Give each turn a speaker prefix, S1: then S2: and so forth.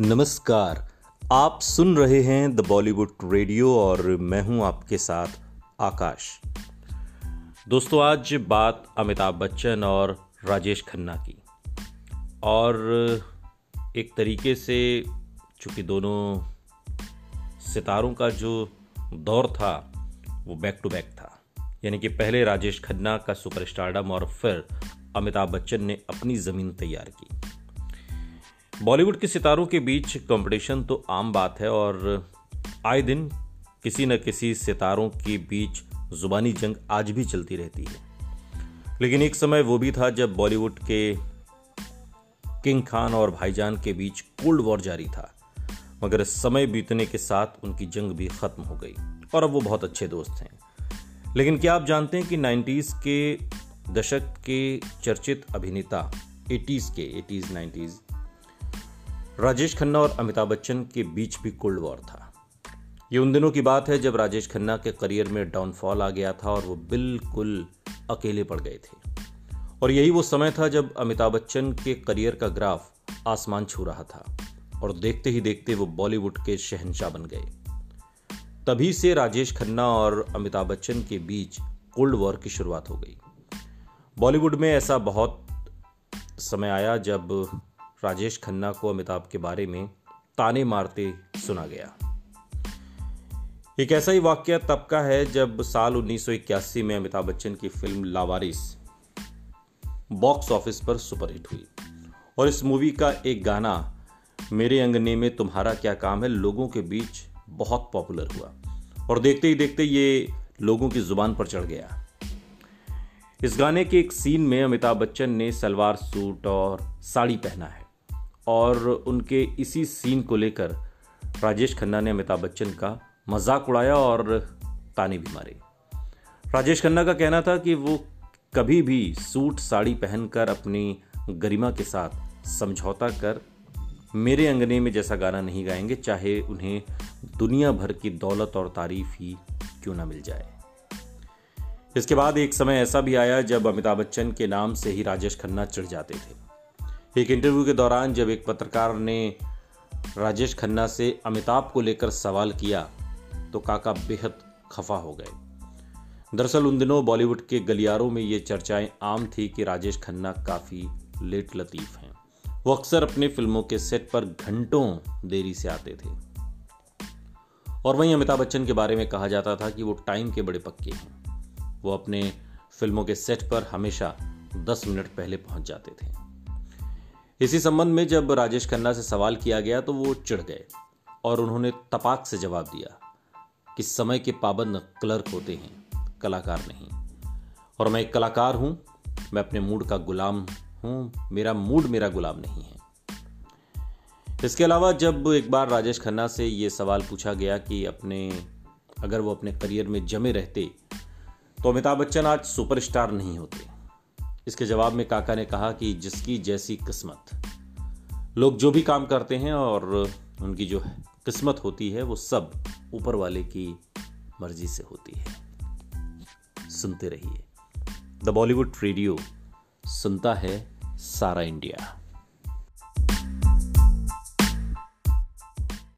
S1: नमस्कार। आप सुन रहे हैं द बॉलीवुड रेडियो और मैं हूँ आपके साथ आकाश। दोस्तों, आज बात अमिताभ बच्चन और राजेश खन्ना की। और एक तरीके से, चूँकि दोनों सितारों का जो दौर था, वो बैक टू बैक था। यानी कि पहले राजेश खन्ना का सुपरस्टारडम और फिर अमिताभ बच्चन ने अपनी ज़मीन तैयार की। बॉलीवुड के सितारों के बीच कंपटीशन तो आम बात है और आए दिन किसी न किसी सितारों के बीच जुबानी जंग आज भी चलती रहती है। लेकिन एक समय वो भी था जब बॉलीवुड के किंग खान और भाईजान के बीच कोल्ड वॉर जारी था, मगर समय बीतने के साथ उनकी जंग भी खत्म हो गई और अब वो बहुत अच्छे दोस्त हैं। लेकिन क्या आप जानते हैं कि 90s के दशक के चर्चित अभिनेता 80s के 80s 90s राजेश खन्ना और अमिताभ बच्चन के बीच भी कोल्ड वॉर था। ये उन दिनों की बात है जब राजेश खन्ना के करियर में डाउनफॉल आ गया था और वो बिल्कुल अकेले पड़ गए थे। और यही वो समय था जब अमिताभ बच्चन के करियर का ग्राफ आसमान छू रहा था और देखते ही देखते वो बॉलीवुड के शहनशाह बन गए। तभी से राजेश खन्ना और अमिताभ बच्चन के बीच कोल्ड वॉर की शुरुआत हो गई। बॉलीवुड में ऐसा बहुत समय आया जब राजेश खन्ना को अमिताभ के बारे में ताने मारते सुना गया। एक ऐसा ही वाक्य तब का है जब साल 1981 में अमिताभ बच्चन की फ़िल्म लावारिस बॉक्स ऑफ़िस पर सुपरहिट हुई। और इस मूवी का एक गाना, मेरे अंगने में तुम्हारा क्या काम है, लोगों के बीच बहुत पॉपुलर हुआ। और देखते ही देखते ये लोगों की ज़ुबान पर चढ़ गया। इस गाने के एक सीन में अमिताभ बच्चन ने सलवार सूट और साड़ी पहना है। और उनके इसी सीन को लेकर राजेश खन्ना ने अमिताभ बच्चन का मज़ाक उड़ाया और ताने भी मारे। राजेश खन्ना का कहना था कि वो कभी भी सूट, साड़ी पहनकर अपनी गरिमा के साथ समझौता कर मेरे अंगने में जैसा गाना नहीं गाएँगे, चाहे उन्हें दुनिया भर की दौलत और तारीफ़ ही क्यों ना मिल जाए। इसके बाद एक समय ऐसा भी आया जब अमिताभ बच्चन के नाम से ही राजेश खन्ना चढ़ जाते थे। एक इंटरव्यू के दौरान जब एक पत्रकार ने राजेश खन्ना से अमिताभ को लेकर सवाल किया तो काका बेहद खफा हो गए। दरअसल उन दिनों बॉलीवुड के गलियारों में ये चर्चाएँ आम थी कि राजेश खन्ना काफ़ी लेट लतीफ़ हैं। वो अक्सर अपने फ़िल्मों के सेट पर घंटों देरी से आते थे। और वहीं अमिताभ बच्चन के बारे में कहा जाता था कि वो टाइम के बड़े पक्के हैं। वो अपने फ़िल्मों के सेट पर हमेशा दस मिनट पहले पहुँच जाते थे। इसी संबंध में जब राजेश खन्ना से सवाल किया गया तो वो चिढ़ गए और उन्होंने तपाक से जवाब दिया कि समय के पाबंद क्लर्क होते हैं, कलाकार नहीं। और मैं एक कलाकार हूँ, मैं अपने मूड का गुलाम हूँ, मेरा मूड मेरा गुलाम नहीं है। इसके अलावा जब एक बार राजेश खन्ना से ये सवाल पूछा गया कि अपने, अगर वो अपने करियर में जमे रहते तो अमिताभ बच्चन आज सुपरस्टार नहीं होते। इसके जवाब में काका ने कहा कि जिसकी जैसी किस्मत। लोग जो भी काम करते हैं और उनकी जो किस्मत होती है, वो सब ऊपर वाले की मर्ज़ी से होती है। सुनते रहिए। द बॉलीवुड रेडियो सुनता है सारा इंडिया।